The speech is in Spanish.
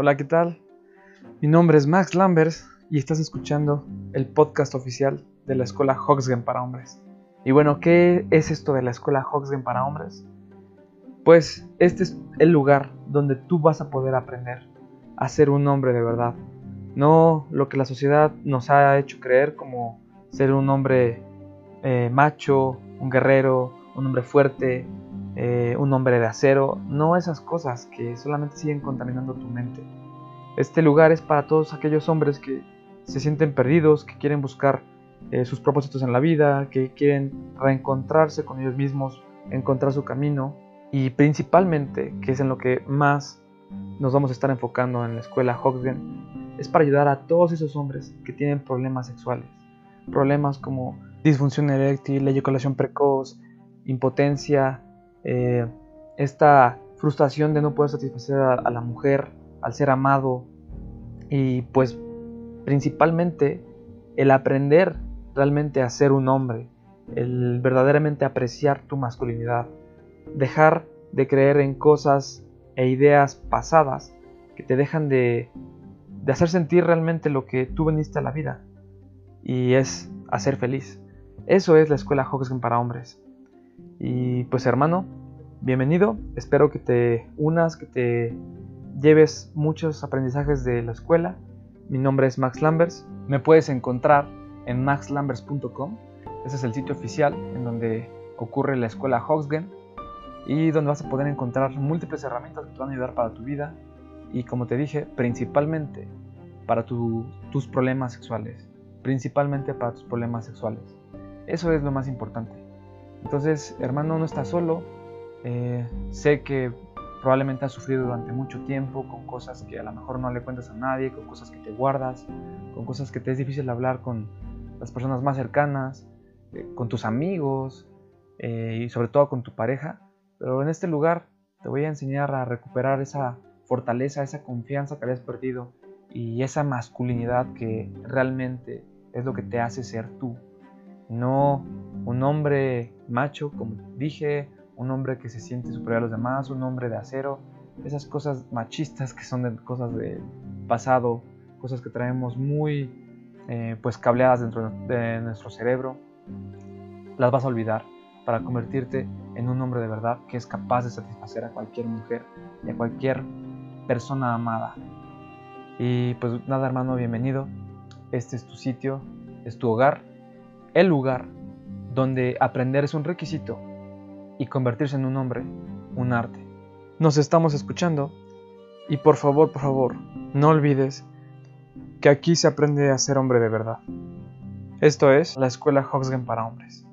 Hola, ¿qué tal? Mi nombre es Max Lambers y estás escuchando el podcast oficial de la Escuela Hoxgen para Hombres. Y bueno, ¿qué es esto de la Escuela Hoxgen para Hombres? Pues este es el lugar donde tú vas a poder aprender a ser un hombre de verdad. No lo que la sociedad nos ha hecho creer como ser un hombre eh, macho, un guerrero, un hombre fuerte, eh, un hombre de acero, no esas cosas que solamente siguen contaminando tu mente. Este lugar es para todos aquellos hombres que se sienten perdidos, que quieren buscar eh, sus propósitos en la vida, que quieren reencontrarse con ellos mismos, encontrar su camino y principalmente, que es en lo que más nos vamos a estar enfocando en la escuela Hoxgen, es para ayudar a todos esos hombres que tienen problemas sexuales, problemas como disfunción eréctil, eyaculación precoz, impotencia, eh, esta frustración de no poder satisfacer a, la mujer, al ser amado y pues principalmente el aprender realmente a ser un hombre, el verdaderamente apreciar tu masculinidad, dejar de creer en cosas e ideas pasadas que te dejan de, de hacer sentir realmente lo que tú veniste a la vida y es hacer feliz. Eso es la escuela Hoxgen para hombres. Y pues hermano, bienvenido. Espero que te unas, que te lleves muchos aprendizajes de la escuela. Mi nombre es Max Lambers. Me puedes encontrar en maxlambers.com. Ese es el sitio oficial en donde ocurre la escuela Hoxgen y donde vas a poder encontrar múltiples herramientas que te van a ayudar para tu vida y como te dije, principalmente para tus problemas sexuales. Principalmente para tus problemas sexuales. Eso es lo más importante. Entonces, hermano, no estás solo. Eh, sé que probablemente has sufrido durante mucho tiempo con cosas que a lo mejor no le cuentas a nadie, con cosas que te guardas, con cosas que te es difícil hablar con las personas más cercanas, eh, con tus amigos eh, y sobre todo con tu pareja. Pero en este lugar te voy a enseñar a recuperar esa fortaleza, esa confianza que habías perdido y esa masculinidad que realmente es lo que te hace ser tú. No un hombre macho, como dije, un hombre que se siente superior a los demás, un hombre de acero, esas cosas machistas que son cosas del pasado, cosas que traemos muy eh, pues cableadas dentro de nuestro cerebro, las vas a olvidar para convertirte en un hombre de verdad que es capaz de satisfacer a cualquier mujer y a cualquier persona amada. Y pues nada hermano, bienvenido. Este es tu sitio, es tu hogar, el lugar donde aprender es un requisito y convertirse en un hombre, un arte. Nos estamos escuchando y por favor, por favor, no olvides que aquí se aprende a ser hombre de verdad. Esto es la Escuela Hoxgen para Hombres.